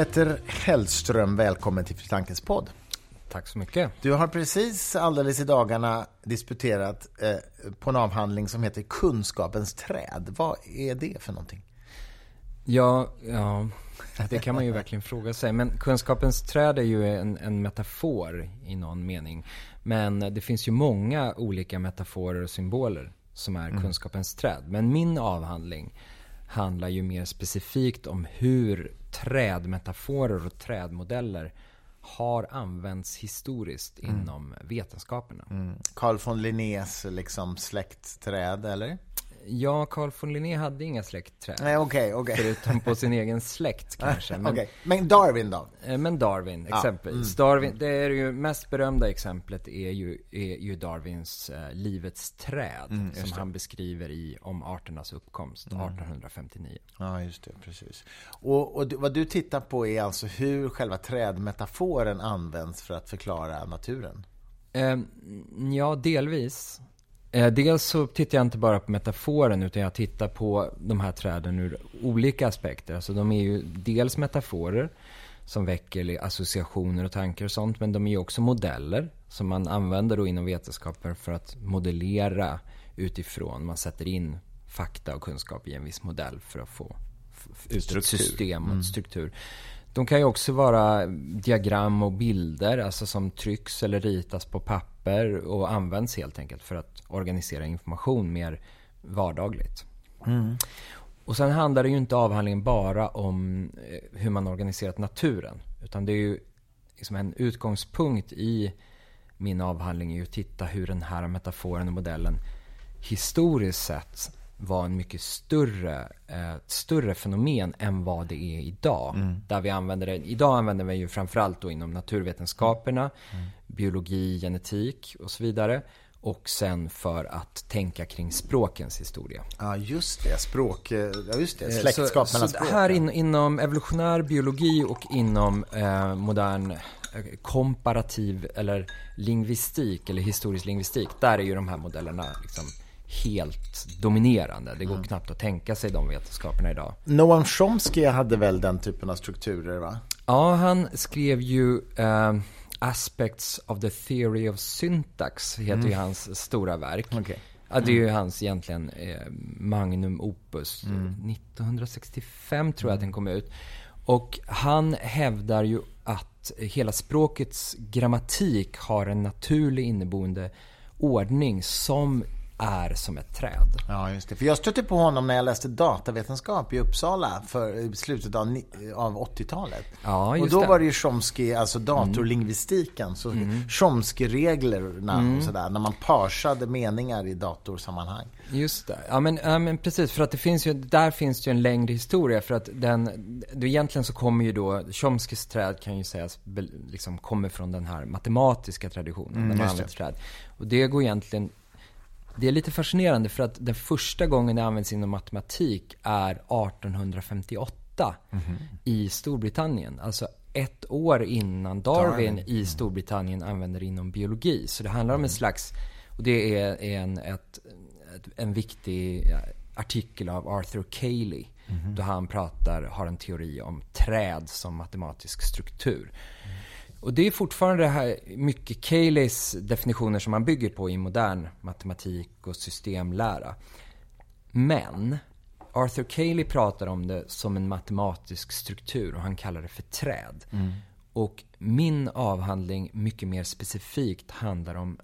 Petter Hellström, välkommen till Fritankens podd. Tack så mycket. Du har precis alldeles i dagarna disputerat eh, på en avhandling som heter Kunskapens träd. Vad är det för någonting? Ja, ja det kan man ju verkligen fråga sig. Men kunskapens träd är ju en, en, metafor i någon mening. Men det finns ju många olika metaforer och symboler som är mm. kunskapens träd. Men min avhandling handlar ju mer specifikt om hur trädmetaforer och trädmodeller har använts historiskt mm. inom vetenskaperna. Mm. Carl von Linnés liksom släktträd, eller? Ja, Carl von Linné hade inga släktträd. Nej, okej, okay, okay. Förutom på sin egen släkt kanske. Men, okay. men Darwin då? Eh, men Darwin, exempelvis. Ja. Mm. Darwin, det är ju mest berömda exemplet är ju, är ju Darwins uh, Livets träd. Mm, som han beskriver i Om arternas uppkomst, mm. 1859. Ja, just det, precis. Och, och vad du tittar på är alltså hur själva trädmetaforen används för att förklara naturen? Uh, ja, delvis. Eh, dels så tittar jag inte bara på metaforen utan jag tittar på de här träden ur olika aspekter. Alltså de är ju dels metaforer som väcker associationer och tankar och sånt. Men de är ju också modeller som man använder då inom vetenskapen för att modellera utifrån. Man sätter in fakta och kunskap i en viss modell för att få ut ett system och mm. struktur. De kan ju också vara diagram och bilder, alltså som trycks eller ritas på papper och används helt enkelt för att organisera information mer vardagligt. Mm. Och sen handlar det ju inte avhandlingen bara om eh, hur man organiserat naturen. Utan det är ju liksom en utgångspunkt i min avhandling är ju att titta hur den här metaforen och modellen historiskt sett var en mycket större, eh, större fenomen än vad det är idag. Mm. Där vi använder det, idag använder vi ju framförallt då inom naturvetenskaperna, mm. biologi, genetik och så vidare. Och sen för att tänka kring språkens historia. Ja, just det. Språk, ja just det. Eh, Släktskap så, mellan så språk. Här in, inom evolutionär biologi och inom eh, modern eh, komparativ eller lingvistik eller historisk lingvistik. Där är ju de här modellerna liksom helt dominerande. Det går mm. knappt att tänka sig de vetenskaperna idag. Noam Chomsky hade väl den typen av strukturer va? Ja, han skrev ju uh, Aspects of the Theory of Syntax, heter mm. ju hans stora verk. Okay. Ja, det är ju mm. hans egentligen eh, magnum opus. Mm. 1965 tror jag att den kom ut. Och han hävdar ju att hela språkets grammatik har en naturlig inneboende ordning som är som ett träd. Ja, just det. För jag stötte på honom när jag läste datavetenskap i Uppsala för slutet av, av 80-talet. Ja, just och då det. var det ju Chomsky, alltså datorlingvistiken, så mm. Chomsky-reglerna mm. och sådär, när man parsade meningar i datorsammanhang. Just det. Ja men, ja, men precis, för att det finns ju, där finns det ju en längre historia för att den, då egentligen så kommer ju då, Chomskys träd kan ju sägas liksom kommer från den här matematiska traditionen, mm, den träd. Och det går egentligen det är lite fascinerande för att den första gången det används inom matematik är 1858 mm -hmm. i Storbritannien. Alltså ett år innan Darwin, Darwin. i Storbritannien använder det inom biologi. Så det handlar om en mm. slags, och det är en, ett, en viktig artikel av Arthur Cayley. Mm -hmm. Då han pratar, har en teori om träd som matematisk struktur. Mm. Och det är fortfarande det här mycket Cayleys definitioner som man bygger på i modern matematik och systemlära. Men Arthur Cayley pratar om det som en matematisk struktur och han kallar det för träd. Mm. Och min avhandling mycket mer specifikt handlar om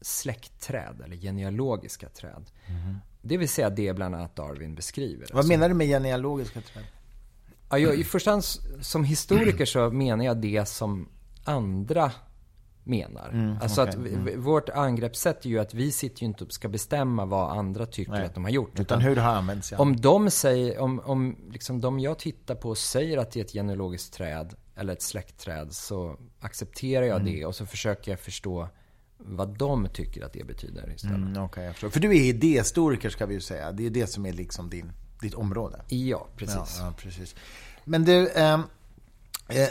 släktträd eller genealogiska träd. Mm. Det vill säga det bland annat Darwin beskriver. Vad menar du med genealogiska träd? Ja, jag, I första hand som historiker så menar jag det som andra menar. Mm, alltså okay. att mm. vårt angreppssätt är ju att vi sitter ju inte och ska bestämma vad andra tycker Nej. att de har gjort. Utan, utan hur det har använts. Ja. Om de säger, om, om liksom de jag tittar på säger att det är ett genealogiskt träd eller ett släktträd så accepterar jag mm. det och så försöker jag förstå vad de tycker att det betyder istället. Mm, okay. För du är idéhistoriker ska vi ju säga. Det är det som är liksom din, ditt område. Ja, precis. Ja, ja precis. Men du, eh, Eh,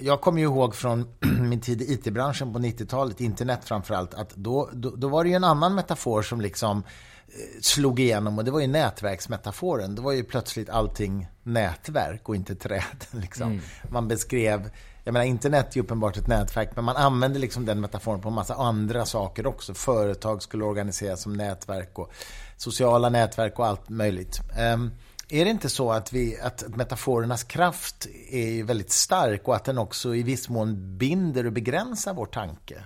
jag kommer ju ihåg från min tid i IT-branschen på 90-talet, internet framförallt, att då, då, då, var det ju en annan metafor som liksom eh, slog igenom och det var ju nätverksmetaforen. Det var ju plötsligt allting nätverk och inte träd. Liksom. Mm. Man beskrev, jag menar internet är ju uppenbart ett nätverk, men man använde liksom den metaforen på en massa andra saker också. Företag skulle organiseras som nätverk och sociala nätverk och allt möjligt. Um, är det inte så att, vi, att metaforernas kraft är väldigt stark och att den också i viss mån binder och begränsar vår tanke?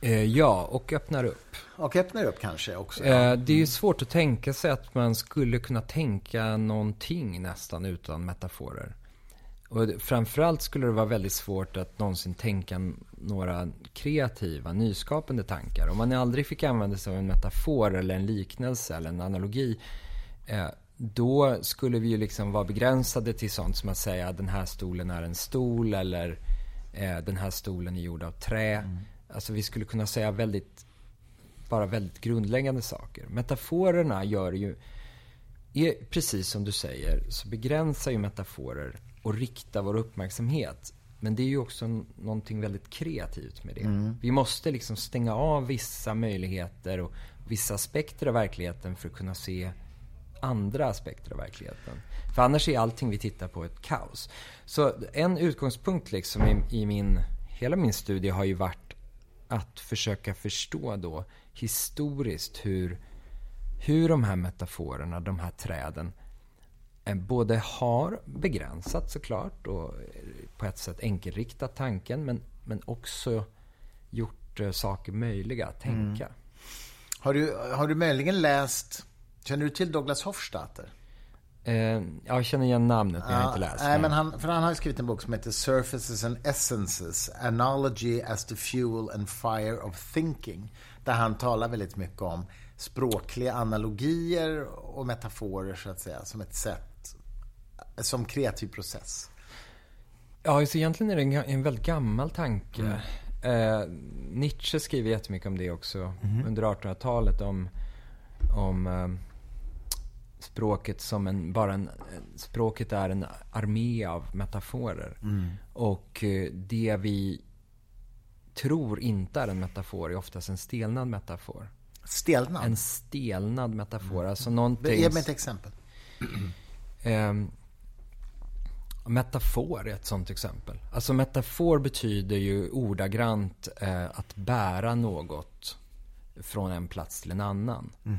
Eh, ja, och öppnar upp. Och öppnar upp kanske också. Ja. Eh, det är ju svårt att tänka sig att man skulle kunna tänka någonting nästan utan metaforer. Och framförallt skulle det vara väldigt svårt att någonsin tänka några kreativa, nyskapande tankar. Om man aldrig fick använda sig av en metafor eller en liknelse eller en analogi eh, då skulle vi ju liksom vara begränsade till sånt som att säga den här stolen är en stol eller eh, den här stolen är gjord av trä. Mm. Alltså vi skulle kunna säga väldigt, bara väldigt grundläggande saker. Metaforerna gör ju, är, precis som du säger, så begränsar ju metaforer och riktar vår uppmärksamhet. Men det är ju också någonting väldigt kreativt med det. Mm. Vi måste liksom stänga av vissa möjligheter och vissa aspekter av verkligheten för att kunna se andra aspekter av verkligheten. För annars är allting vi tittar på ett kaos. Så en utgångspunkt liksom i, i min, hela min studie har ju varit att försöka förstå då historiskt hur, hur de här metaforerna, de här träden, eh, både har begränsat såklart och eh, på ett sätt enkelriktat tanken men, men också gjort eh, saker möjliga att tänka. Mm. Har, du, har du möjligen läst Känner du till Douglas Hofstadter? Eh, jag känner igen namnet, men jag har inte läst. Nej, men han, för han har skrivit en bok som heter Surfaces and Essences, Analogy as the Fuel and Fire of Thinking. Där han talar väldigt mycket om språkliga analogier och metaforer, så att säga, som ett sätt, som kreativ process. Ja, så egentligen är det en, en väldigt gammal tanke. Mm. Eh, Nietzsche skriver jättemycket om det också, mm. under 1800-talet, om, om eh, språket som en, bara en, språket är en armé av metaforer. Mm. Och eh, det vi tror inte är en metafor är oftast en stelnad metafor. Stelnad? En stelnad metafor. Mm. Alltså någonting... Ge mig ett exempel. eh, metafor är ett sånt exempel. Alltså metafor betyder ju ordagrant eh, att bära något från en plats till en annan. Mm.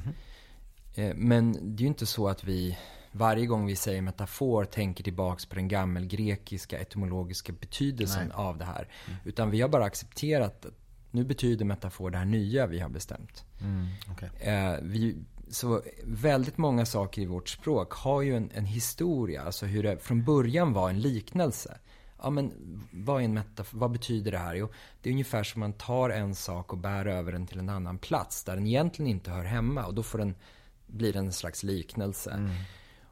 Men det är ju inte så att vi varje gång vi säger metafor tänker tillbaks på den gammelgrekiska etymologiska betydelsen Nej. av det här. Mm. Utan vi har bara accepterat att nu betyder metafor det här nya vi har bestämt. Mm, okay. Eh, vi, så väldigt många saker i vårt språk har ju en, en, historia, alltså hur det från början var en liknelse. Ja men vad är en metafor, vad betyder det här? Jo, det är ungefär som man tar en sak och bär över den till en annan plats där den egentligen inte hör hemma och då får den blir en slags liknelse. Mm.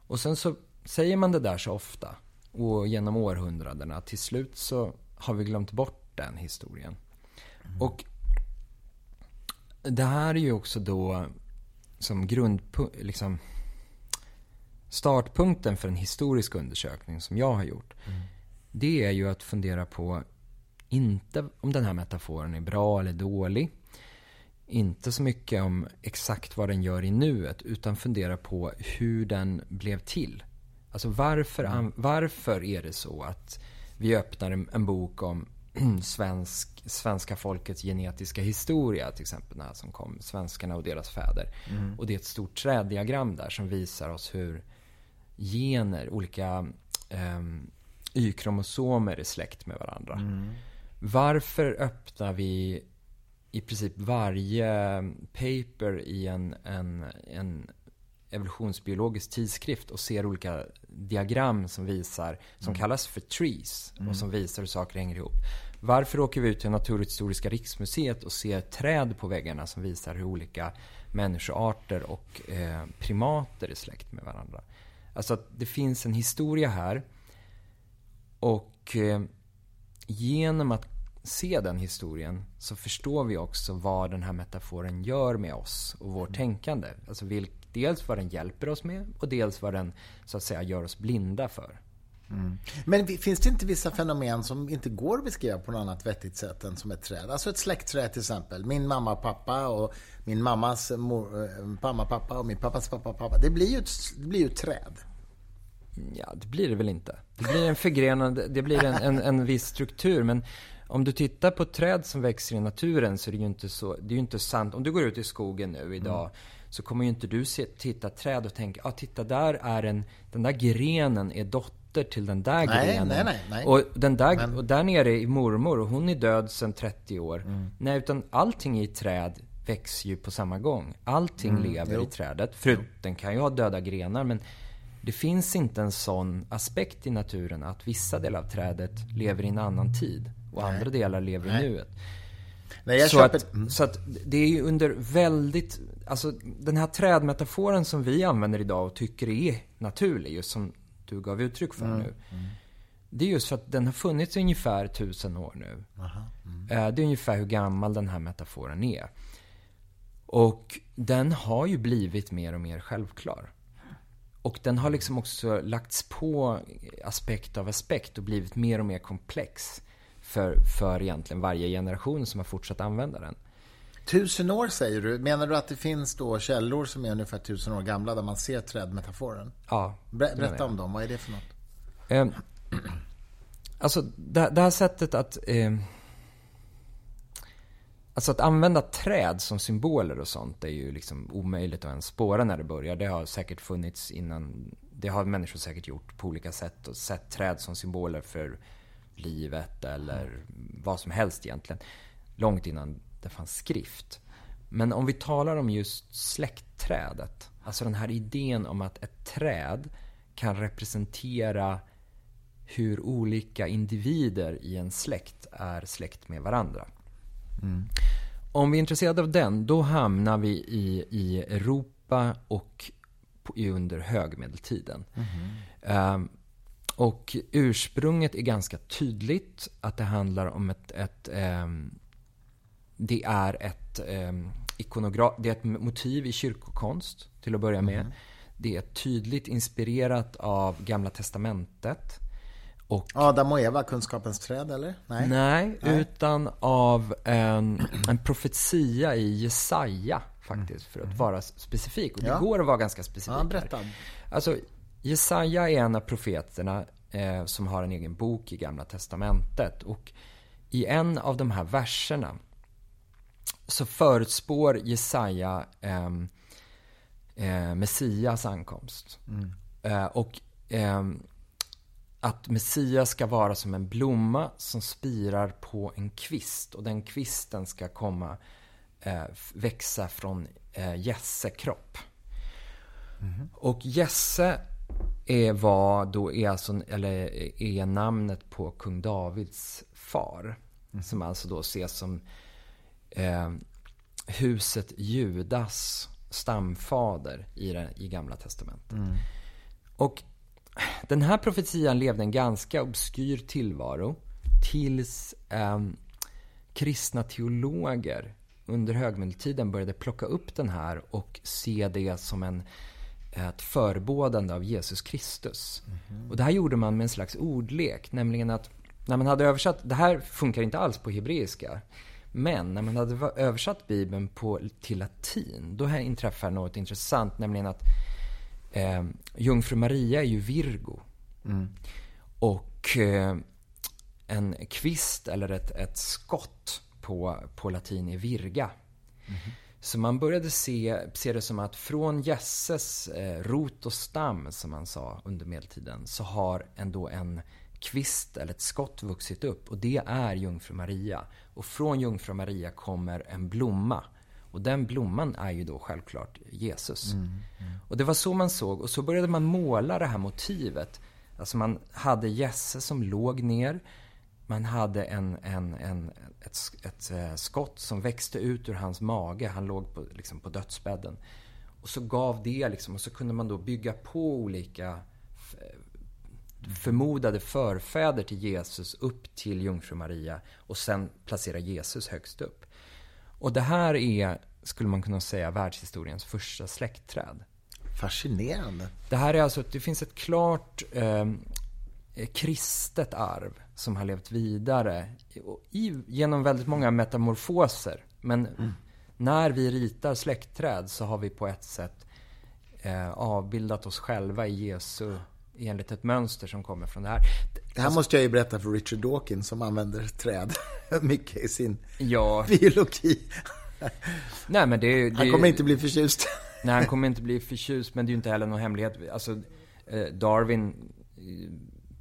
Och sen så säger man det där så ofta och genom århundradena. Till slut så har vi glömt bort den historien. Mm. Och det här är ju också då som grundpunkt, liksom startpunkten för en historisk undersökning som jag har gjort. Mm. Det är ju att fundera på, inte om den här metaforen är bra eller dålig inte så mycket om exakt vad den gör i nuet utan fundera på hur den blev till. Alltså varför, mm. varför är det så att vi öppnar en, en bok om svensk, svenska folkets genetiska historia till exempel, när som kom, svenskarna och deras fäder. Mm. Och det är ett stort träddiagram där som visar oss hur gener, olika um, Y-kromosomer är släkt med varandra. Mm. Varför öppnar vi i princip varje paper i en, en, en evolutionsbiologisk tidskrift och ser olika diagram som visar, som mm. kallas för trees mm. och som visar hur saker hänger ihop. Varför åker vi ut till Naturhistoriska riksmuseet och ser träd på väggarna som visar hur olika människoarter och eh, primater är släkt med varandra? Alltså att det finns en historia här och eh, genom att se den historien så förstår vi också vad den här metaforen gör med oss och vårt mm. tänkande. Alltså vilk, dels vad den hjälper oss med och dels vad den så att säga gör oss blinda för. Mm. Men finns det inte vissa fenomen som inte går att beskriva på något annat vettigt sätt än som ett träd? Alltså ett släktträd till exempel. Min mamma och pappa och min mammas mor, äh, mamma pappa och min pappas pappa pappa. Det blir ju ett, det blir ju ett träd. Ja, det blir det väl inte. Det blir en förgrenad, det blir en, en, en viss struktur. Men om du tittar på träd som växer i naturen så är det ju inte så, det är ju inte sant. Om du går ut i skogen nu idag mm. så kommer ju inte du se, titta träd och tänka, ja ah, titta där är en, den där grenen är dotter till den där nej, grenen. Nej, nej, nej. Och, den där, Men... och där nere är mormor och hon är död sedan 30 år. Mm. Nej, utan allting i träd växer ju på samma gång. Allting mm, lever jo. i trädet. För den kan ju ha döda grenar men det finns inte en sån aspekt i naturen att vissa delar av trädet lever i en annan tid och Nej. andra delar lever Nej. i nuet. Nej, så, köper... att, mm. så att det är ju under väldigt, alltså den här trädmetaforen som vi använder idag och tycker är naturlig, just som du gav uttryck för mm. nu. Mm. Det är just för att den har funnits i ungefär tusen år nu. Mm. Eh, det är ungefär hur gammal den här metaforen är. Och den har ju blivit mer och mer självklar. Och den har liksom också lagts på aspekt av aspekt och blivit mer och mer komplex för, för egentligen varje generation som har fortsatt använda den. Tusen år säger du. Menar du att det finns då källor som är ungefär tusen år gamla där man ser trädmetaforen? Ja. Ber berätta om dem. Vad är det för något? Eh, alltså, det, det, här sättet att... Eh, Alltså att använda träd som symboler och sånt är ju liksom omöjligt att ens spåra när det börjar. Det har säkert funnits innan. Det har människor säkert gjort på olika sätt och sett träd som symboler för livet eller vad som helst egentligen. Långt innan det fanns skrift. Men om vi talar om just släktträdet. Alltså den här idén om att ett träd kan representera hur olika individer i en släkt är släkt med varandra. Mm. Om vi är intresserade av den, då hamnar vi i, i Europa och på, under högmedeltiden. Mm. Um, och ursprunget är ganska tydligt. Att det handlar om ett... ett um, det är ett um, ikonogra- det är ett motiv i kyrkokonst, till att börja med. Mm. Det är tydligt inspirerat av Gamla Testamentet. Och, Adam och Eva, kunskapens träd, eller? Nej, nej, nej. utan av en, en profetia i Jesaja, faktiskt, för att mm. vara specifik. Och det ja. går att vara ganska specifik. Ja, berätta. Alltså, Jesaja är en av profeterna eh, som har en egen bok i Gamla Testamentet. Och i en av de här verserna så förutspår Jesaja eh, eh, Messias ankomst. Mm. Eh, och ehm, att Messias ska vara som en blomma som spirar på en kvist och den kvisten ska komma eh, växa från eh, Jesse kropp. Mm. Och Jesse är vad då är alltså, eller är namnet på kung Davids far. Mm. Som alltså då ses som eh, huset Judas stamfader i, det, i Gamla Testamentet. Mm. Och den här profetian levde en ganska obskyr tillvaro tills eh, kristna teologer under högmedeltiden började plocka upp den här och se det som en, ett förebådande av Jesus Kristus. Mm. Och det här gjorde man med en slags ordlek, nämligen att när man hade översatt, det här funkar inte alls på hebreiska, men när man hade översatt Bibeln på, till latin, då här inträffar något intressant, nämligen att Eh, Jungfru Maria är ju Virgo. Mm. Och eh, en kvist eller ett, ett skott på, på latin är virga. Mm. Så man började se, se det som att från Jesses eh, rot och stam, som man sa under medeltiden, så har ändå en kvist eller ett skott vuxit upp. Och det är Jungfru Maria. Och från Jungfru Maria kommer en blomma och den blomman är ju då självklart Jesus. Mm, mm. Och det var så man såg. Och så började man måla det här motivet. Alltså man hade Jesse som låg ner. Man hade en, en, en, ett, ett, eh, skott som växte ut ur hans mage. Han låg på, liksom på dödsbädden. Och så gav det liksom, och så kunde man då bygga på olika förmodade förfäder till Jesus upp till Jungfru Maria och sen placera Jesus högst upp. Och det här är, skulle man kunna säga, världshistoriens första släktträd. Fascinerande. Det här är alltså, det finns ett klart eh, kristet arv som har levt vidare i, genom väldigt många metamorfoser. Men mm. när vi ritar släktträd så har vi på ett sätt eh, avbildat oss själva i Jesu enligt ett mönster som kommer från det här. Det här alltså, måste jag ju berätta för Richard Dawkins som använder träd mycket i sin ja, biologi. Nej, men det, det, han kommer inte bli förtjust. Nej, han kommer inte bli förtjust, men det är ju inte heller någon hemlighet. Alltså, eh, Darwin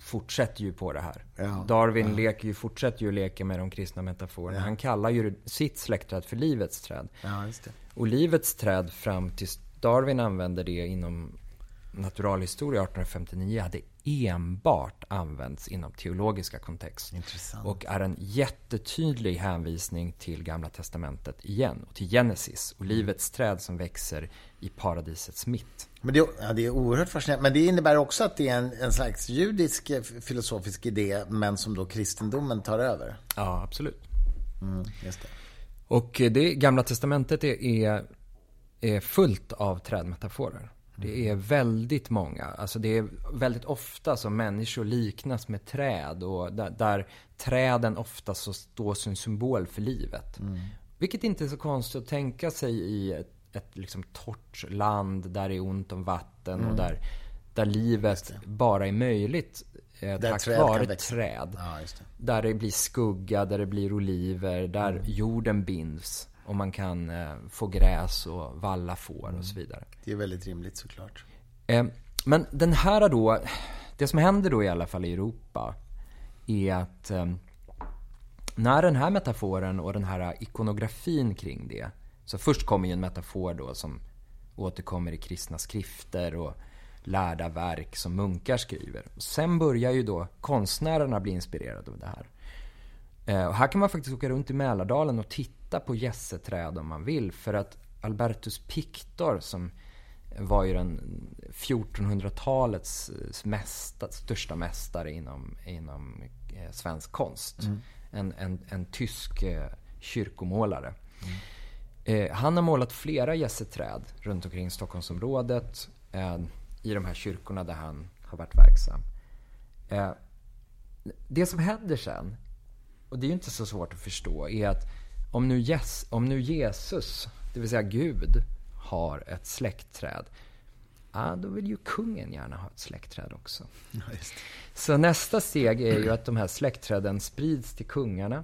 fortsätter ju på det här. Ja, Darwin ja. leker ju, fortsätter ju leka med de kristna metaforerna. Ja. Han kallar ju sitt släktträd för livets träd. Och livets träd fram till Darwin använder det inom naturalhistoria 1859 hade enbart använts inom teologiska kontext. Intressant. Och är en jättetydlig hänvisning till Gamla Testamentet igen. Och till Genesis och livets träd som växer i paradisets mitt. Men det, ja, det är oerhört fascinerande. Men det innebär också att det är en, en slags judisk eh, filosofisk idé, men som då kristendomen tar över. Ja, absolut. Mm, just det. Och det Gamla Testamentet är, är, är fullt av trädmetaforer. Det är väldigt många. Alltså det är väldigt ofta som människor liknas med träd och där, där träden ofta så står som symbol för livet. Mm. Vilket inte är så konstigt att tänka sig i ett, ett liksom torrt land där det är ont om vatten mm. och där, där livet bara är möjligt eh, där tack träd vare träd. Ja, det. Där det blir skugga, där det blir oliver, där mm. jorden binds. Och man kan eh, få gräs och valla får mm. och så vidare. Det är väldigt rimligt såklart. Eh, men den här då, det som händer då i alla fall i Europa är att eh, när den här metaforen och den här ikonografin kring det. Så först kommer ju en metafor då som återkommer i kristna skrifter och lärda verk som munkar skriver. Sen börjar ju då konstnärerna bli inspirerade av det här. Eh, och här kan man faktiskt åka runt i Mälardalen och titta på gässeträd om man vill. För att Albertus Pictor som var ju den 1400-talets mästa, största mästare inom, inom eh, svensk konst. Mm. En, en, en, tysk eh, kyrkomålare. Mm. Eh, han har målat flera gässeträd runt omkring Stockholmsområdet. Eh, I de här kyrkorna där han har varit verksam. Eh, det som händer sen och det är ju inte så svårt att förstå, är att om nu, yes, om nu Jesus, det vill säga Gud, har ett släktträd, ja, då vill ju kungen gärna ha ett släktträd också. Ja, så nästa steg är ju att de här släktträden sprids till kungarna.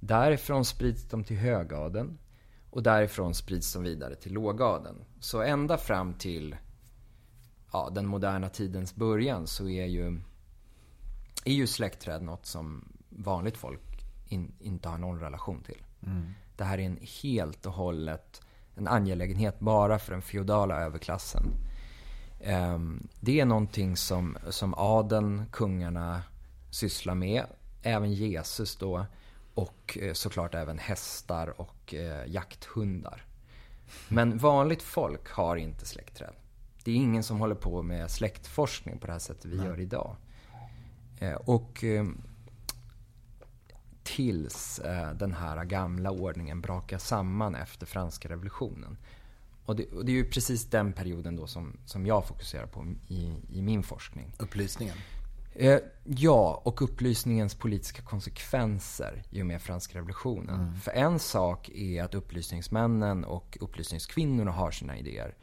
Därifrån sprids de till högadeln. Och därifrån sprids de vidare till lågadeln. Så ända fram till ja, den moderna tidens början så är ju, är ju släktträd något som vanligt folk in, inte har någon relation till. Mm. Det här är en helt och hållet en angelägenhet bara för den feodala överklassen. Um, det är någonting som, som adeln, kungarna sysslar med. Även Jesus då. Och eh, såklart även hästar och eh, jakthundar. Men vanligt folk har inte släktträd. Det är ingen som håller på med släktforskning på det här sättet vi Nej. gör idag. Eh, och eh, tills eh, den här gamla ordningen brakar samman efter franska revolutionen. Och det, och det, är ju precis den perioden då som, som jag fokuserar på i, i min forskning. Upplysningen? Eh, ja, och upplysningens politiska konsekvenser i och med franska revolutionen. Mm. För en sak är att upplysningsmännen och upplysningskvinnorna har sina idéer.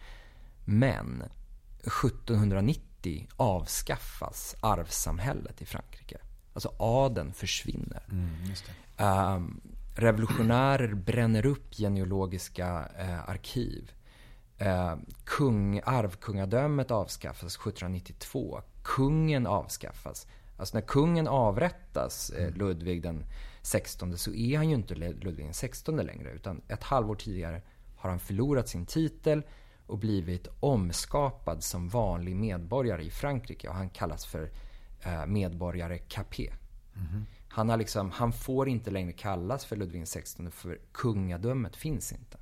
Men 1790 avskaffas arvssamhället i Frankrike. Alltså adeln försvinner. Mm, um, revolutionärer bränner upp genealogiska uh, arkiv. Uh, kung, arvkungadömet avskaffas 1792. Kungen avskaffas. Alltså när kungen avrättas, eh, mm. Ludvig den 16, så är han ju inte Ludvig den 16 längre. Utan ett halvår tidigare har han förlorat sin titel och blivit omskapad som vanlig medborgare i Frankrike. Och han kallas för Eh, medborgare Capet. Mm. Han, har liksom, han får inte längre kallas för Ludvig XVI för kungadömet finns inte.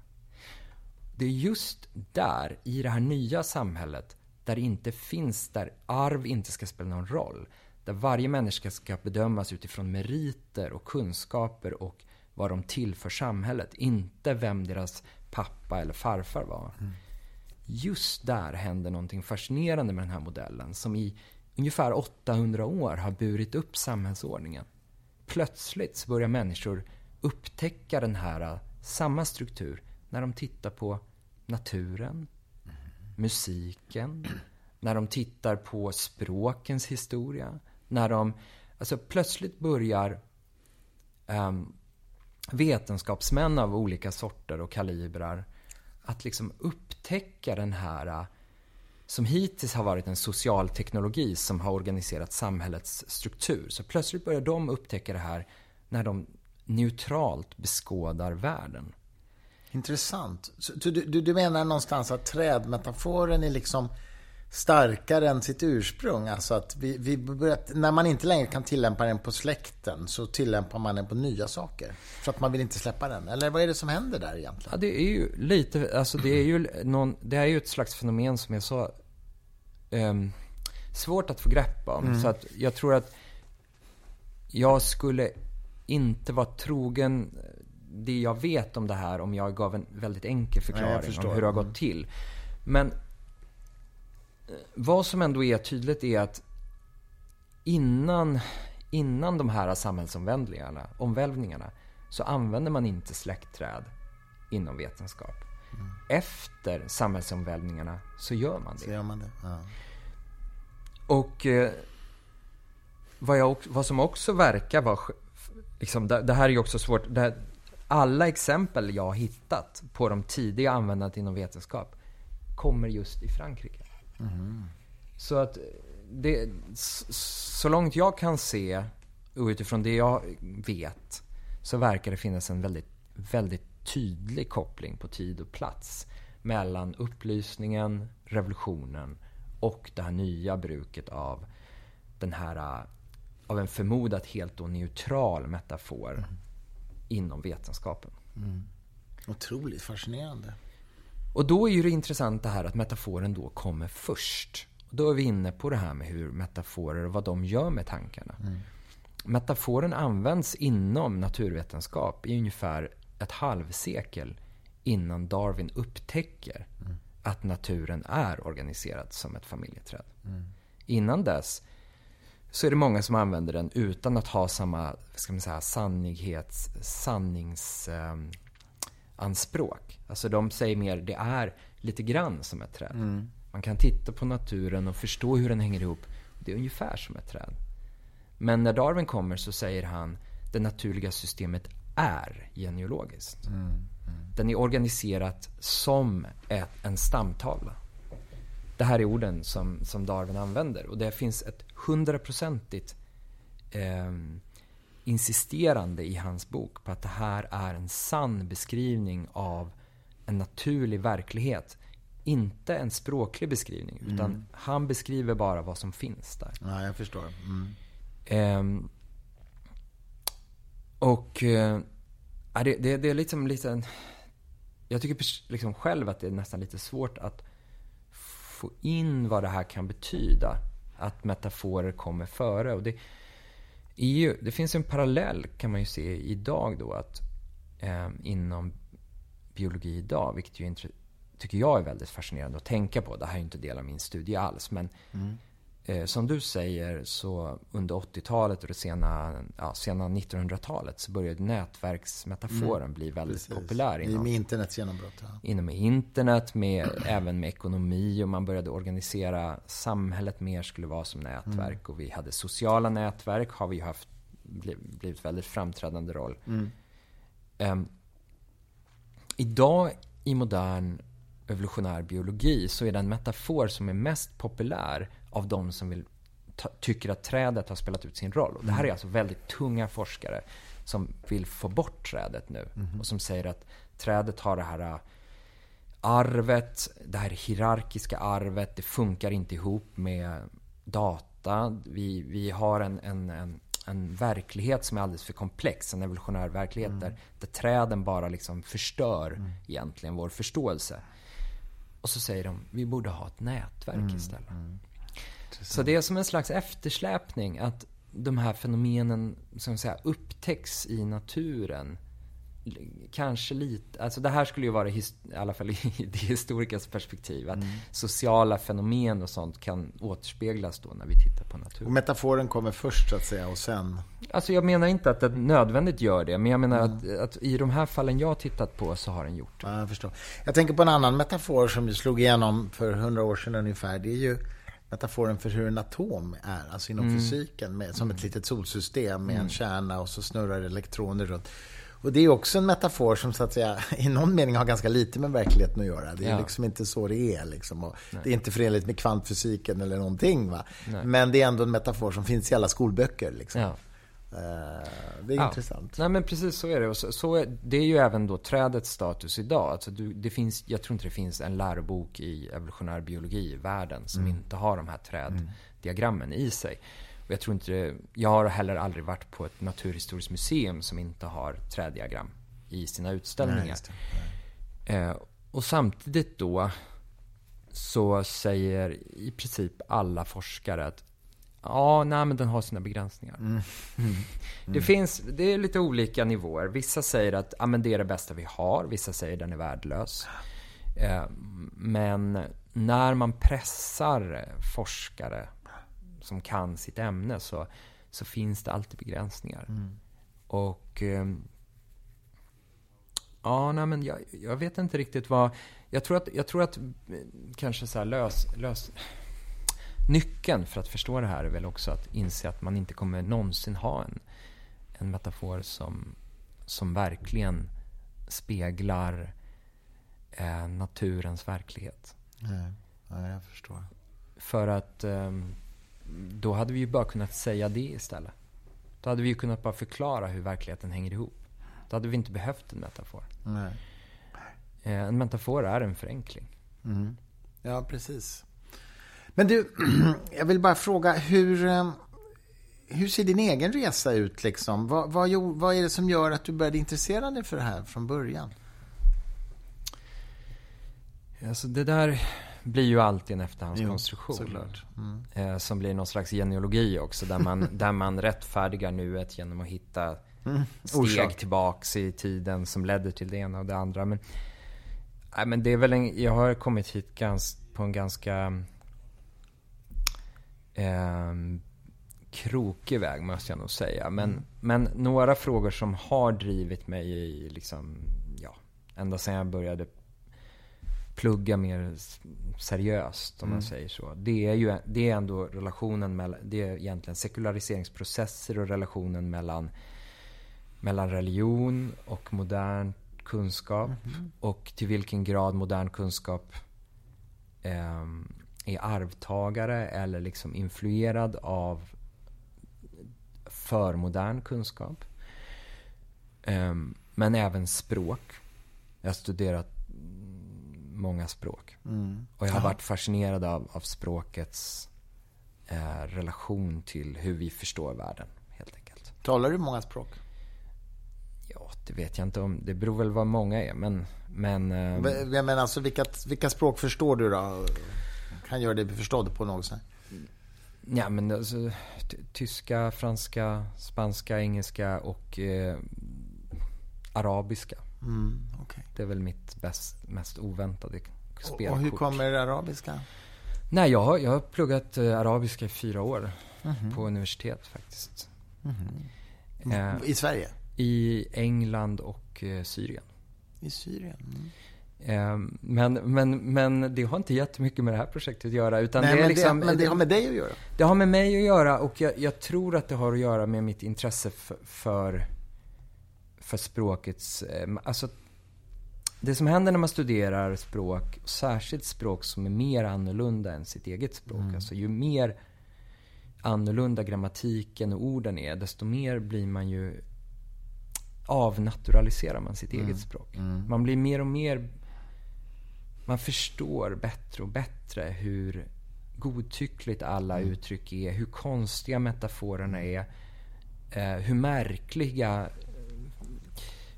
Det är just där, i det här nya samhället, där det inte finns, där arv inte ska spela någon roll. Där varje människa ska bedömas utifrån meriter och kunskaper och vad de tillför samhället. Inte vem deras pappa eller farfar var. Mm. Just där händer någonting fascinerande med den här modellen som i ungefär 800 år har burit upp samhällsordningen. Plötsligt så börjar människor upptäcka den här äh, samma struktur när de tittar på naturen, musiken, när de tittar på språkens historia, när de... Alltså plötsligt börjar um, vetenskapsmän av olika sorter och kalibrar att liksom upptäcka den här äh, som hittills har varit en social teknologi som har organiserat samhällets struktur. Så plötsligt börjar de upptäcka det här när de neutralt beskådar världen. Intressant. Så du, du, du menar någonstans att trädmetaforen är liksom starkare än sitt ursprung. Alltså att vi, vi börjat, när man inte längre kan tillämpa den på släkten så tillämpar man den på nya saker. För att man vill inte släppa den. Eller vad är det som händer där egentligen? Ja, det är ju lite, alltså det är ju någon, det är ju ett slags fenomen som jag sa, um, svårt att få grepp om. Mm. Så att jag tror att jag skulle inte vara trogen det jag vet om det här om jag gav en väldigt enkel förklaring Nej, om hur det har gått mm. till. Men vad som ändå är tydligt är att innan, innan de här samhällsomvälvningarna omvälvningarna, så använder man inte släktträd inom vetenskap. Mm. Efter samhällsomvälvningarna så gör man det. Så gör man det. Ja. Och eh, vad, jag, vad som också verkar vara... Liksom, det, det, här är ju också svårt. Det, alla exempel jag har hittat på de tidiga användandet inom vetenskap kommer just i Frankrike. Mm. Så att det, så långt jag kan se och utifrån det jag vet så verkar det finnas en väldigt, väldigt tydlig koppling på tid och plats mellan upplysningen, revolutionen och det här nya bruket av den här av en förmodat helt då neutral metafor mm. inom vetenskapen. Mm. Otroligt fascinerande. Och då är ju det intressanta här att metaforen då kommer först. Då är vi inne på det här med hur metaforer och vad de gör med tankarna. Mm. Metaforen används inom naturvetenskap i ungefär ett halvsekel innan Darwin upptäcker mm. att naturen är organiserad som ett familjeträd. Mm. Innan dess så är det många som använder den utan att ha samma ska man säga, sannighets, sannings... Anspråk. Alltså de säger mer, det är lite grann som ett träd. Mm. Man kan titta på naturen och förstå hur den hänger ihop. Det är ungefär som ett träd. Men när Darwin kommer så säger han, det naturliga systemet är genealogiskt. Mm. Mm. Den är organiserat som ett, en stamtavla. Det här är orden som, som Darwin använder. Och det finns ett hundraprocentigt eh, insisterande i hans bok på att det här är en sann beskrivning av en naturlig verklighet. Inte en språklig beskrivning, mm. utan han beskriver bara vad som finns där. Ja, jag förstår. Mm. Um, och uh, det, det, det, är liksom lite... Jag tycker liksom själv att det är nästan lite svårt att få in vad det här kan betyda. Att metaforer kommer före. Och det, EU, det finns en parallell kan man ju se idag då att eh, inom biologi idag, vilket ju tycker jag är väldigt fascinerande att tänka på. Det här är ju inte del av min studie alls. Men mm eh, som du säger så under 80-talet och det sena, ja, sena 1900-talet så började nätverksmetaforen mm. bli väldigt Precis. populär. Inom, med internets genombrott. Ja. Inom internet, med, även med ekonomi och man började organisera samhället mer skulle vara som nätverk. Mm. Och vi hade sociala nätverk, har vi haft blivit väldigt framträdande roll. Mm. Um, idag i modern evolutionär biologi så är den metafor som är mest populär av de som vill tycker att trädet har spelat ut sin roll. Och det här är mm. alltså väldigt tunga forskare som vill få bort trädet nu. Mm. Och som säger att trädet har det här äh, arvet, det här hierarkiska arvet, det funkar inte ihop med data. Vi, vi har en, en, en, en verklighet som är alldeles för komplex, en evolutionär verklighet mm. där, där träden bara liksom förstör mm. egentligen vår förståelse. Och så säger de, vi borde ha ett nätverk mm. istället. Så det är som en slags eftersläpning att de här fenomenen som säga, upptäcks i naturen kanske lite, alltså det här skulle ju vara, i alla fall i det historikas perspektiv, att mm. sociala fenomen och sånt kan återspeglas då när vi tittar på naturen. Och metaforen kommer först så att säga och sen? Alltså jag menar inte att det nödvändigt gör det, men jag menar mm. att, att, i de här fallen jag har tittat på så har den gjort det. Ja, jag förstår. Jag tänker på en annan metafor som slog igenom för hundra år sedan ungefär. Det är ju metaforen för hur en atom är, alltså inom mm. fysiken, med, som ett litet solsystem med mm. en kärna och så snurrar elektroner runt. Och det är också en metafor som så att säga i någon mening har ganska lite med verkligheten att göra. Det är ja. liksom inte så det är. Liksom. Det är inte förenligt med kvantfysiken eller någonting. Va? Men det är ändå en metafor som finns i alla skolböcker. Liksom. Ja. Eh, det är ja. intressant. Nej men precis så är det. Och så, så är, det är ju även då trädets status idag. Alltså du, det finns, jag tror inte det finns en lärobok i evolutionär biologi i världen som mm. inte har de här träddiagrammen i sig. Och jag tror inte det, jag har heller aldrig varit på ett naturhistoriskt museum som inte har träddiagram i sina utställningar. Nej, eh, och samtidigt då så säger i princip alla forskare att Ja, nej men den har sina begränsningar. Mm. Mm. Det finns, det är lite olika nivåer. Vissa säger att ja, men det är det bästa vi har. Vissa säger att den är värdelös. Eh, men när man pressar forskare som kan sitt ämne så, så finns det alltid begränsningar. Mm. Och eh, Ja, nej men jag, jag, vet inte riktigt vad... Jag tror att, jag tror att eh, kanske så lös, lös... Nyckeln för att förstå det här är väl också att inse att man inte kommer någonsin ha en, en metafor som, som verkligen speglar eh, naturens verklighet. Nej, ja, jag förstår. För att eh, då hade vi ju bara kunnat säga det istället. Då hade vi ju kunnat bara förklara hur verkligheten hänger ihop. Då hade vi inte behövt en metafor. Nej. Eh, en metafor är en förenkling. Mm. Ja, precis. Men du, jag vill bara fråga hur, eh, hur ser din egen resa ut? Liksom? Vad, vad, vad är det som gör att du började intressera dig för det här från början? Alltså det där blir ju alltid en efterhandskonstruktion. Mm. Eh, som blir någon slags genealogi också. Där man, där man rättfärdigar nuet genom att hitta mm. steg Orsak. tillbaks i tiden som ledde till det ena och det andra. Men, nej, men det är väl en, jag har kommit hit gans, på en ganska eh, krokig väg måste jag nog säga. Men, mm. men några frågor som har drivit mig i liksom, ja, ända sedan jag började plugga mer seriöst, om mm. man säger så. Det är ju det är ändå relationen mellan, det är egentligen sekulariseringsprocesser och relationen mellan, mellan religion och modern kunskap. Mm. Och till vilken grad modern kunskap eh, är arvtagare eller liksom influerad av förmodern kunskap. Eh, men även språk. Jag har studerat många språk. Mm. Och jag har varit fascinerad av, av språkets eh, relation till hur vi förstår världen, helt enkelt. Talar du många språk? Ja, det vet jag inte om. Det beror väl vad många är, men... men eh, men alltså, vilka, vilka språk förstår du då? Kan göra dig förstådd på något sätt? Ja, men alltså, tyska, franska, spanska, engelska och eh, arabiska. Mm, okay. Det är väl mitt bäst, mest oväntade spelkort. Och hur kommer arabiska? Nej, jag har, jag har pluggat eh, arabiska i fyra år. Mm -hmm. På universitet faktiskt. Mm -hmm. eh, I Sverige? I England och eh, Syrien. I Syrien? Mm. Eh, men, men, men det har inte jättemycket med det här projektet att göra. Utan Nej, det men, liksom, det, men det har med dig att göra? Det har med mig att göra och jag, jag tror att det har att göra med mitt intresse för, för språkets... Eh, alltså, det som händer när man studerar språk, särskilt språk som är mer annorlunda än sitt eget språk. Mm. Alltså ju mer annorlunda grammatiken och orden är, desto mer blir man ju avnaturaliserar man sitt mm. eget språk. Mm. Man blir mer och mer... Man förstår bättre och bättre hur godtyckligt alla mm. uttryck är, hur konstiga metaforerna är, eh, hur märkliga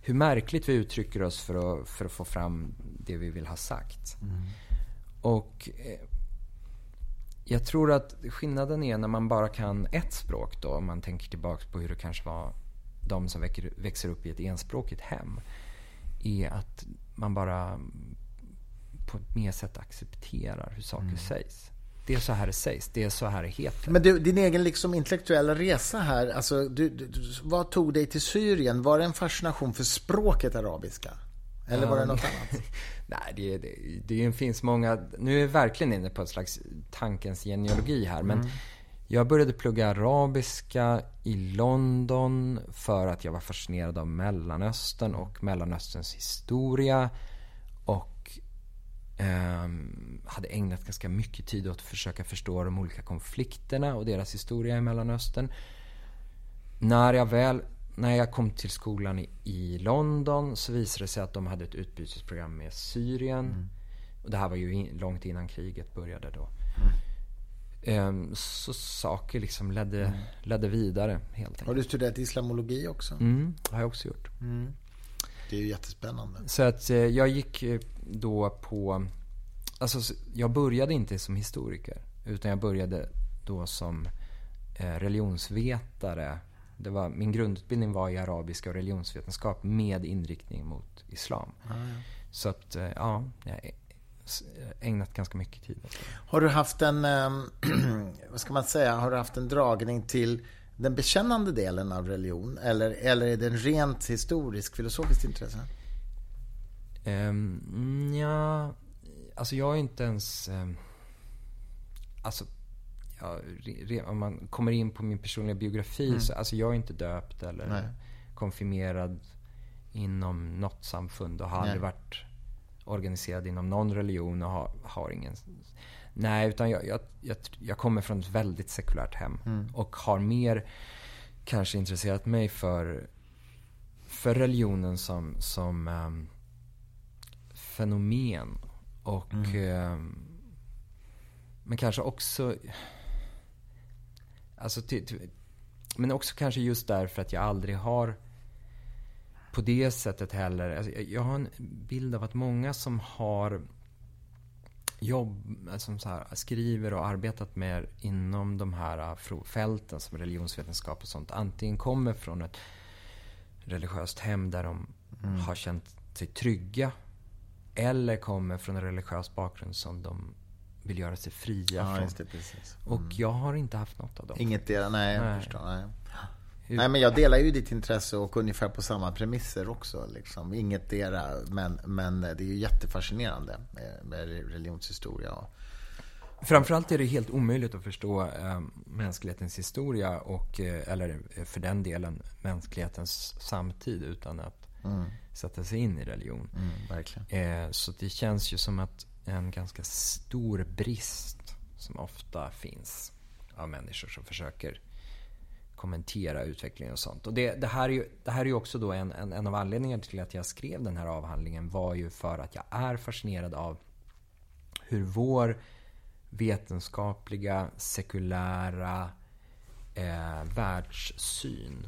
hur märkligt vi uttrycker oss för att, för att få fram det vi vill ha sagt. Mm. Och eh, jag tror att skillnaden är när man bara kan ett språk då, om man tänker tillbaka på hur det kanske var de som växer, växer upp i ett enspråkigt hem är att man bara på ett mer sätt accepterar hur saker mm. sägs. Det är så här det sägs, det är så här det heter. Men du, din egen liksom intellektuella resa här, alltså, du, du, vad tog dig till Syrien? Var det en fascination för språket arabiska? Eller var det något annat? Nej, det, det, det finns många... Nu är jag verkligen inne på ett slags tankens genealogi här. Men mm. jag började plugga arabiska i London för att jag var fascinerad av Mellanöstern och Mellanösterns historia. Och eh, hade ägnat ganska mycket tid åt att försöka förstå de olika konflikterna och deras historia i Mellanöstern. När jag väl när jag kom till skolan i, i, London så visade det sig att de hade ett utbytesprogram med Syrien. Mm. Och det här var ju in, långt innan kriget började då. Mm. Um, så saker liksom ledde, mm. ledde vidare helt enkelt. Har du studerat islamologi också? Mm, har jag också gjort. Mm. Det är ju jättespännande. Så att eh, jag gick eh, då på... Alltså jag började inte som historiker. Utan jag började då som eh, religionsvetare det var, min grundutbildning var i arabiska och religionsvetenskap med inriktning mot islam. Mm. Så att, ja, jag ägnat ganska mycket tid åt det. Har du haft en, ehm, vad ska man säga, har du haft en dragning till den bekännande delen av religion? Eller, eller är det en rent historisk, filosofiskt intresse? Um, ja, alltså jag är inte ens... Um, alltså ja, om man kommer in på min personliga biografi mm. så alltså jag är inte döpt eller Nej. konfirmerad inom något samfund och har Nej. aldrig varit organiserad inom någon religion och har, har ingen... Nej, utan jag, jag, jag, jag, kommer från ett väldigt sekulärt hem mm. och har mer kanske intresserat mig för, för religionen som, som um, fenomen. Och, mm. um, men kanske också Alltså, men också kanske just därför att jag aldrig har på det sättet heller. Alltså, jag har en bild av att många som har jobb, som så här, skriver och arbetat med inom de här äh, fälten som religionsvetenskap och sånt. Antingen kommer från ett religiöst hem där de mm. har känt sig trygga. Eller kommer från en religiös bakgrund som de vill göra sig fria ja, från. Det. Mm. Och jag har inte haft något av dem. Inget dela, nej, jag nej. förstår. Nej. Nej, men jag delar ju ditt intresse och ungefär på samma premisser också. Liksom. Inget dera, men, men det är ju jättefascinerande med, religionshistoria. Och... Framförallt är det helt omöjligt att förstå äh, mänsklighetens historia och, äh, eller för den delen mänsklighetens samtid utan att mm. sätta sig in i religion. Mm. Äh, så det känns ju som att en ganska stor brist som ofta finns av människor som försöker kommentera utvecklingen och sånt. Och det, det här är ju det här är också då en, en, en, av anledningarna till att jag skrev den här avhandlingen var ju för att jag är fascinerad av hur vår vetenskapliga, sekulära eh, världssyn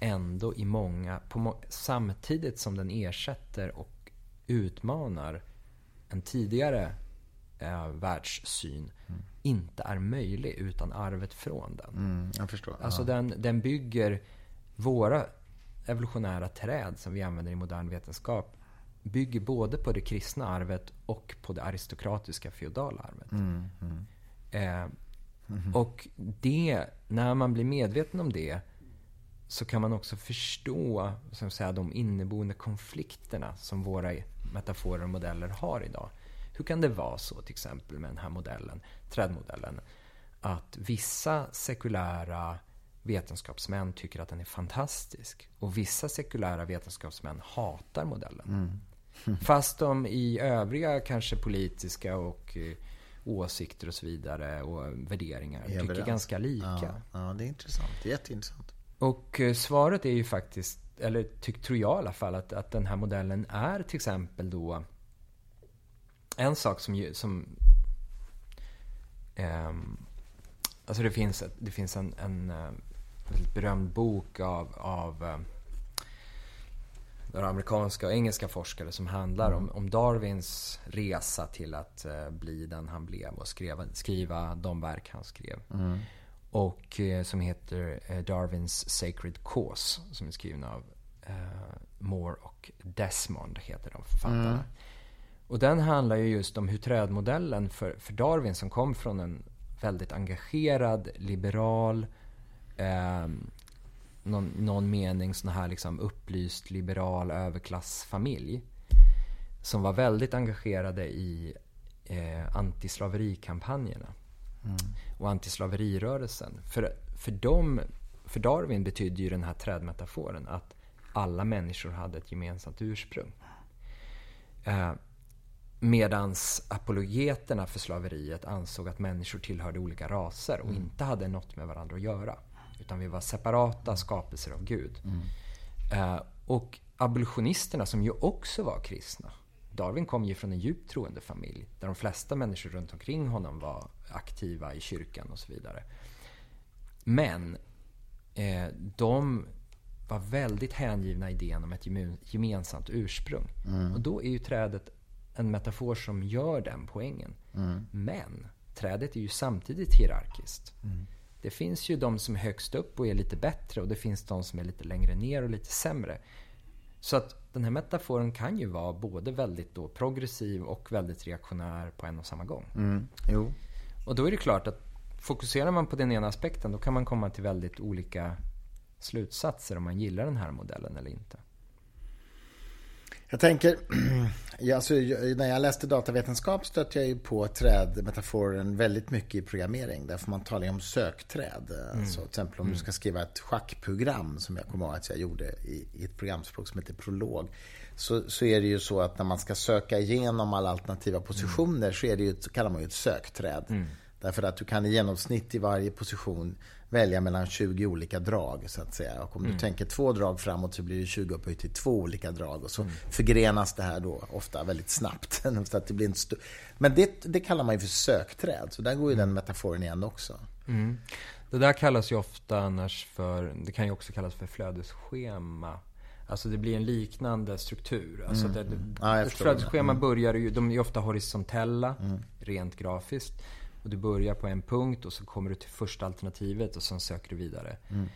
ändå i många, på, samtidigt som den ersätter och utmanar en tidigare eh, världssyn mm inte är möjlig utan arvet från den. Mm, jag förstår. Alltså den, den bygger våra evolutionära träd som vi använder i modern vetenskap bygger både på det kristna arvet och på det aristokratiska feodala arvet. Mm, mm. eh, mm-hmm. och det, när man blir medveten om det så kan man också förstå som säga, de inneboende konflikterna som våra metaforer och modeller har idag. Hur kan det vara så till exempel med den här modellen, trädmodellen, att vissa sekulära vetenskapsmän tycker att den är fantastisk och vissa sekulära vetenskapsmän hatar modellen. Mm. Fast de i övriga kanske politiska och eh, åsikter och så vidare och värderingar tycker ganska lika. Ja, ja, det är intressant. Det är jätteintressant. Och eh, svaret är ju faktiskt eller tyck, tror jag i alla fall, att, att den här modellen är till exempel då en sak som, som um, alltså det finns, det finns en, en, eh, berömd bok av, av um, några amerikanska och engelska forskare som handlar om, om Darwins resa till att uh, bli den han blev och skriva, skriva de verk han skrev. Mm. Och eh, som heter eh, Darwins Sacred Cause. Som är skriven av eh, Moore och Desmond, heter de författarna. Mm. Och den handlar ju just om hur trädmodellen för, för Darwin som kom från en väldigt engagerad, liberal, eh, någon, någon mening sån här liksom upplyst, liberal överklassfamilj. Som var väldigt engagerade i eh, antislaverikampanjerna. Mm. Och antislaverirörelsen. För, för, dem, för Darwin betydde ju den här trädmetaforen att alla människor hade ett gemensamt ursprung. Eh, Medans apologeterna för slaveriet ansåg att människor tillhörde olika raser och mm. inte hade något med varandra att göra. Utan vi var separata skapelser av Gud. Mm. Eh, och abolitionisterna som ju också var kristna. Darwin kom ju från en djupt troende familj. Där de flesta människor runt omkring honom var aktiva i kyrkan och så vidare. Men eh, de var väldigt hängivna idén om ett gemensamt ursprung. Mm. Och då är ju trädet en metafor som gör den poängen. Mm. Men trädet är ju samtidigt hierarkiskt. Mm. Det finns ju de som är högst upp och är lite bättre och det finns de som är lite längre ner och lite sämre. Så att den här metaforen kan ju vara både väldigt då progressiv och väldigt reaktionär på en och samma gång. Mm. Jo. Och då är det klart att fokuserar man på den ena aspekten då kan man komma till väldigt olika slutsatser om man gillar den här modellen eller inte. Jag tänker, alltså, när jag läste datavetenskap stötte jag ju på trädmetaforen väldigt mycket i programmering. Därför man talar ju om sökträd. Mm. Alltså, till exempel om mm. du ska skriva ett schackprogram, som jag kommer ihåg att jag gjorde i, i ett programspråk som heter Prolog. Så, så är det ju så att när man ska söka igenom alla alternativa positioner mm. så är det ju, kallar man ju ett sökträd. Mm. Därför att du kan i genomsnitt i varje position välja mellan 20 olika drag så att säga. Och om mm. du tänker två drag framåt så blir det 20 upphöjt till två olika drag. Och så mm. förgrenas det här då ofta väldigt snabbt. så att det blir en Men det, det kallar man ju för sökträd. Så där går ju mm. den metaforen igen också. Mm. Det där kallas ju ofta annars för, det kan ju också kallas för flödesschema. Alltså det blir en liknande struktur. Alltså mm. det, ja, ett flödesschema mm. börjar ju, de är ofta horisontella, rent grafiskt. Och du börjar på en punkt och så kommer du till första alternativet och sen söker du vidare. Mm.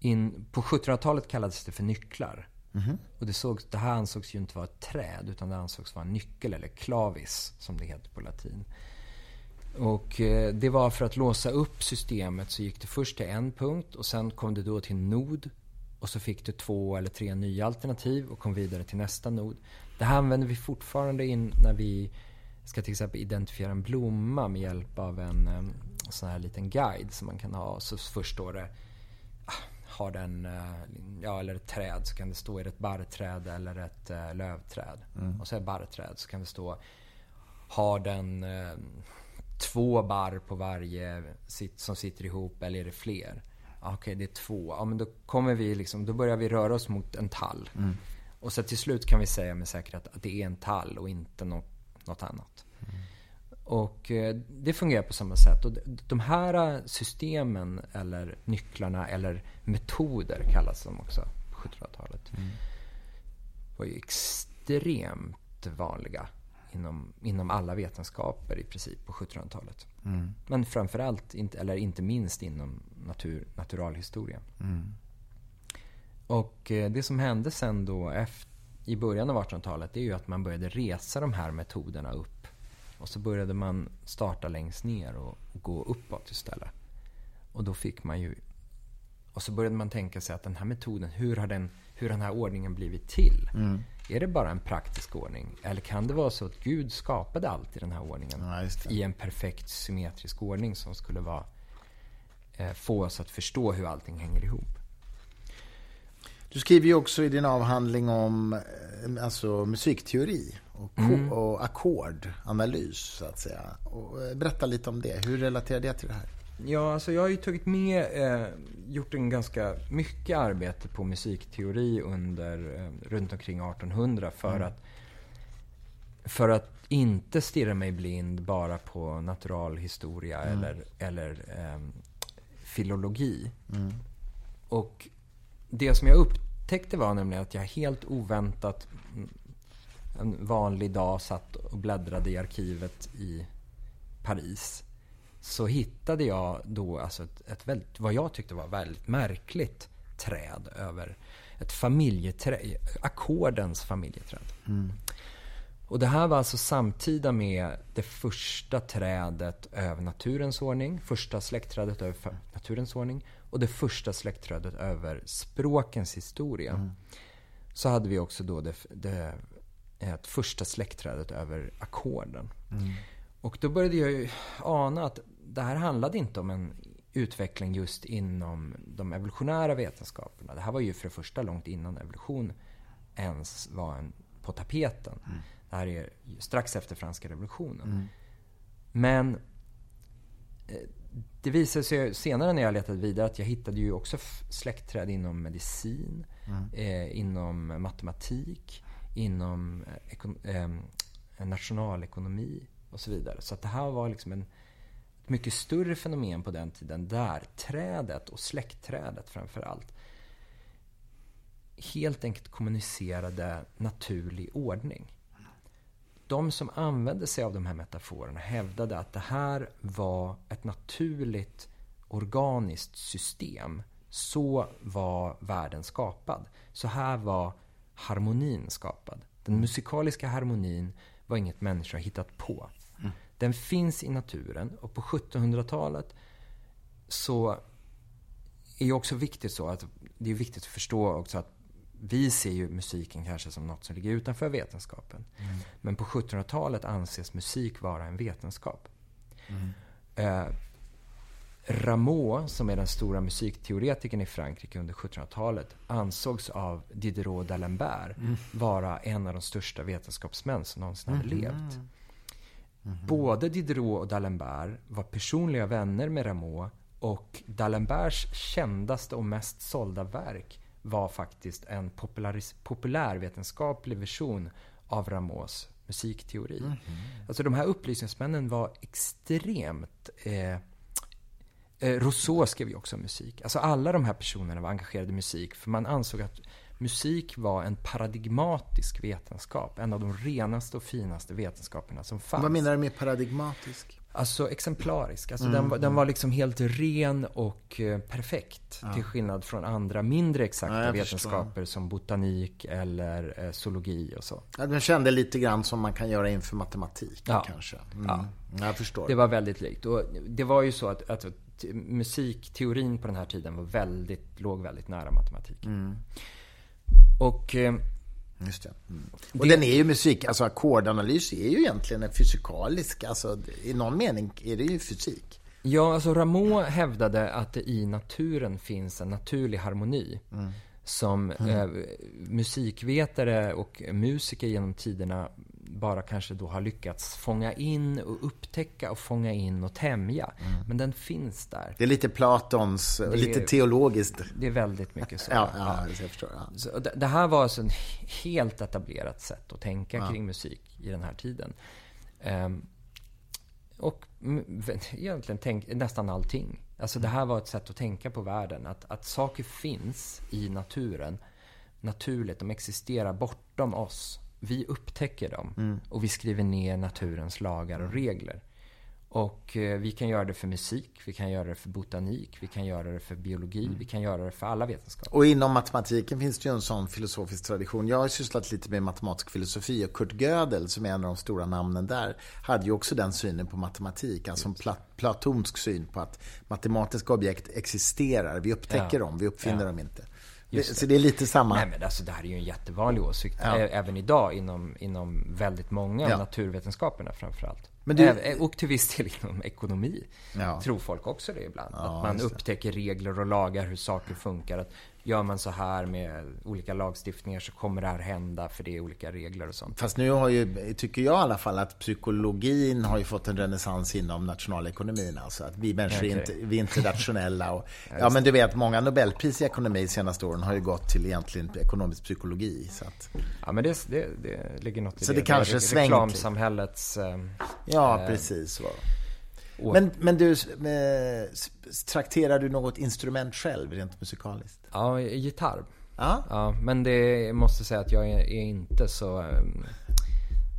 In, på 1700-talet kallades det för nycklar. Mm. Och det, såg, det här ansågs ju inte vara ett träd utan det ansågs vara en nyckel eller clavis som det heter på latin. Och eh, det var för att låsa upp systemet så gick det först till en punkt och sen kom det då till nod. Och så fick du två eller tre nya alternativ och kom vidare till nästa nod. Det här använder vi fortfarande in när vi ska till exempel identifiera en blomma med hjälp av en sån här liten guide som man kan ha. Så först står det, ah, har den, eh, ja eller ett träd så kan det stå, är det ett barrträd eller ett eh, lövträd? Mm. Och så är det barrträd så kan det stå, har den eh, två barr på varje som sitter ihop eller är det fler? Okej, okay, det är två. Ja, men då kommer vi liksom, då börjar vi röra oss mot en tall. Mm. Och så till slut kan vi säga med säkerhet att det är en tall och inte något något annat. Mm. Och eh, det fungerar på samma sätt. Och de här systemen, eller nycklarna, eller metoder kallas de också på 1700-talet. Mm. var ju extremt vanliga inom, inom alla vetenskaper i princip på 1700-talet. Mm. Men framförallt, eller inte minst inom natur, naturalhistorien. Mm. Och eh, det som hände sen då efter i början av 1800-talet det är ju att man började resa de här metoderna upp. Och så började man starta längst ner och, gå uppåt istället. Och då fick man ju... Och så började man tänka sig att den här metoden, hur har den, hur den här ordningen blivit till? Mm. Är det bara en praktisk ordning? Eller kan det vara så att Gud skapade allt i den här ordningen? Ja, I en perfekt symmetrisk ordning som skulle vara, eh, få oss att förstå hur allting hänger ihop. Du skriver ju också i din avhandling om eh, alltså, musikteori och, mm. och ackordanalys, så att säga. Och eh, berätta lite om det. Hur relaterar det till det här? Ja, alltså jag har ju tagit med, eh, gjort en ganska mycket arbete på musikteori under, eh, runt omkring 1800 för mm. att för att inte stirra mig blind bara på naturalhistoria mm. eller, eller eh, filologi. Mm. Och det som jag upptäckte var nämligen att jag helt oväntat en vanlig dag satt och bläddrade i arkivet i Paris. så hittade jag då alltså ett, ett väldigt, vad jag tyckte var väldigt märkligt träd över ett familjeträd, ackordens familjeträd. Mm. Och det här var alltså samtida med det första trädet över naturens ordning, första släktträdet över naturens ordning och det första släktträdet över språkens historia. Mm. Så hade vi också då det, det ett första släktträdet över ackorden. Mm. Och då började jag ju ana att det här handlade inte om en utveckling just inom de evolutionära vetenskaperna. Det här var ju för det första långt innan evolution ens var en, på tapeten. Mm. Det här är strax efter franska revolutionen. Mm. Men eh, det visade sig senare när jag letade vidare att jag hittade ju också släktträd inom medicin, mm. eh, inom matematik, inom eh, eh, nationalekonomi och så vidare. Så att det här var liksom en, ett mycket större fenomen på den tiden där trädet och släktträdet framför allt helt enkelt kommunicerade naturlig ordning. De som använde sig av de här metaforerna hävdade att det här var ett naturligt organiskt system. Så var världen skapad. Så här var harmonin skapad. Den musikaliska harmonin var inget människa hittat på. Mm. Den finns i naturen och på 1700-talet så är det också viktigt så att det är viktigt att förstå också att vi ser ju musiken kanske som något som ligger utanför vetenskapen. Mm. Men på 1700-talet anses musik vara en vetenskap. Mm. Eh, Rameau, som är den stora musikteoretikern i Frankrike under 1700-talet, ansågs av Diderot d'Alembert mm. vara en av de största vetenskapsmän som någonsin hade mm. levt. Mm. Både Diderot och d'Alembert var personliga vänner med Rameau och d'Alemberts kändaste och mest sålda verk var faktiskt en populärvetenskaplig version av Rameaus musikteori. Mm. Alltså de här upplysningsmännen var extremt eh, Eh, Rousseau skrev ju också musik. Alltså alla de här personerna var engagerade i musik. För man ansåg att musik var en paradigmatisk vetenskap. En av de renaste och finaste vetenskaperna som fanns. Vad menar du med paradigmatisk? Alltså exemplarisk. Alltså mm, den, var, den mm. var liksom helt ren och eh, perfekt. Ja. Till skillnad från andra mindre exakta ja, vetenskaper förstår. som botanik eller eh, zoologi och så. Ja, den kände lite grann som man kan göra inför matematik ja. kanske. Mm. Ja. Jag förstår. Det var väldigt likt. Och det var ju så att, att musikteorin på den här tiden var väldigt, låg väldigt nära matematik. Mm. Och... Eh, Just det. Mm. Och det, den är ju musik, alltså ackordanalys är ju egentligen en fysikalisk, alltså i någon mening är det ju fysik. Ja, alltså Rameau hävdade att det i naturen finns en naturlig harmoni. Mm. Som mm. eh, musikvetare och musiker genom tiderna bara kanske då har lyckats fånga in och upptäcka och fånga in och tämja. Mm. Men den finns där. Det är lite Platons, det lite är, teologiskt. Det är väldigt mycket så. ja, ja, ja. jag förstår. Ja. Så det, det, här var alltså ett helt etablerat sätt att tänka ja. kring musik i den här tiden. Um, och egentligen tänk, nästan allting. Alltså det här var ett sätt att tänka på världen. Att, att saker finns i naturen naturligt. De existerar bortom oss. Vi upptäcker dem mm. och vi skriver ner naturens lagar och regler. Och eh, vi kan göra det för musik, vi kan göra det för botanik, vi kan göra det för biologi, mm. vi kan göra det för alla vetenskaper. Och inom matematiken finns det ju en sån filosofisk tradition. Jag har sysslat lite med matematisk filosofi och Kurt Gödel, som är en av de stora namnen där, hade ju också den synen på matematik, alltså en plat platonsk syn på att matematiska objekt existerar, vi upptäcker ja. dem, vi uppfinner ja. dem inte. Det. Så det är lite samma? Nej, men alltså, det här är ju en jättevanlig åsikt. Ja. Även idag inom, inom väldigt många ja. naturvetenskaperna framförallt. Men du... Och till viss del inom ekonomi. Ja. Tror folk också det ibland. att man upptäcker regler och lagar, hur saker funkar. Att gör man så här med olika lagstiftningar så kommer det här hända för det är olika regler och sånt. Fast nu har ju, tycker jag i alla fall att psykologin har ju fått en renässans inom nationalekonomin. Alltså att vi människor okay. är, inte, vi är inte rationella. Och, ja, men du vet, många Nobelpris i ekonomi de senaste åren har ju gått till egentligen ekonomisk psykologi. Så att... Ja, men det, det, det ligger något i så det. det kanske reklamsamhällets... Eh, ja, eh, precis. Så. Men, men du, eh, trakterar du något instrument själv, rent musikaliskt? Ja, gitarr. Ja. ja men det måste säga att jag är, är inte så... Um,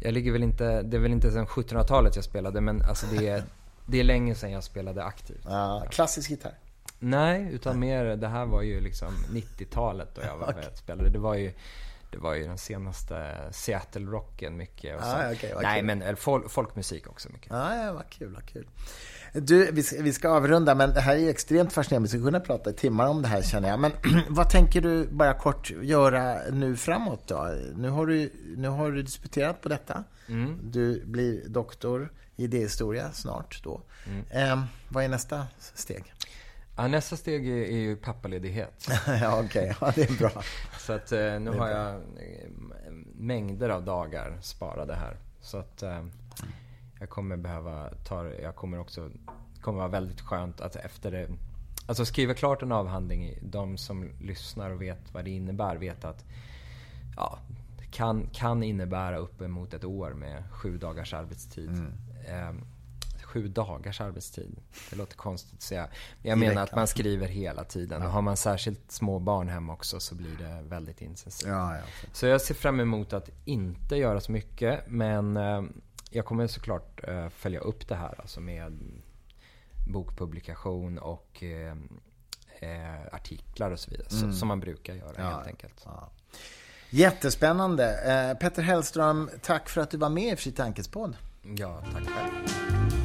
jag ligger väl inte... Det är väl inte sedan 1700-talet jag spelade, men alltså det är Det är länge sedan jag spelade aktivt. Ja, klassisk gitarr? Nej, utan mer, det här var ju liksom 90-talet då jag var okay. spelade. Det var ju det var ju den senaste Seattle-rocken mycket. Och så. Ah, okay, Nej, kul. men folk, folkmusik också mycket. Ah, ja, vad kul, vad kul. Du, vi ska, vi ska avrunda, men det här är ju extremt fascinerande. Vi ska kunna prata i timmar om det här känner jag. Men vad tänker du, bara kort, göra nu framåt då? Nu har du, nu har du disputerat på detta. Mm. Du blir doktor i idéhistoria snart då. Mm. Eh, vad är nästa steg? Ja, nästa steg är, är ju pappaledighet. ja, okej. Okay. Ja, det är bra. Så att eh, nu har jag eh, mängder av dagar sparade här. Så att eh, jag kommer behöva ta Jag kommer också... Kommer vara väldigt skönt att efter det... Alltså skriva klart en avhandling. De som lyssnar och vet vad det innebär vet att ja, kan, kan innebära uppemot ett år med sju dagars arbetstid. Mm. Eh, sju dagars arbetstid. Det låter konstigt att säga. Jag menar att man skriver hela tiden. Ja. Och har man särskilt små barn hem också så blir det väldigt intensivt. Ja, ja. Så jag ser fram emot att inte göra så mycket. Men eh, jag kommer såklart eh, följa upp det här alltså med bokpublikation och eh, artiklar och så vidare. Mm. Som man brukar göra helt enkelt. Jättespännande. Petter Hellström, tack för att du var med i Fri Tankespodd. Ja, tack själv.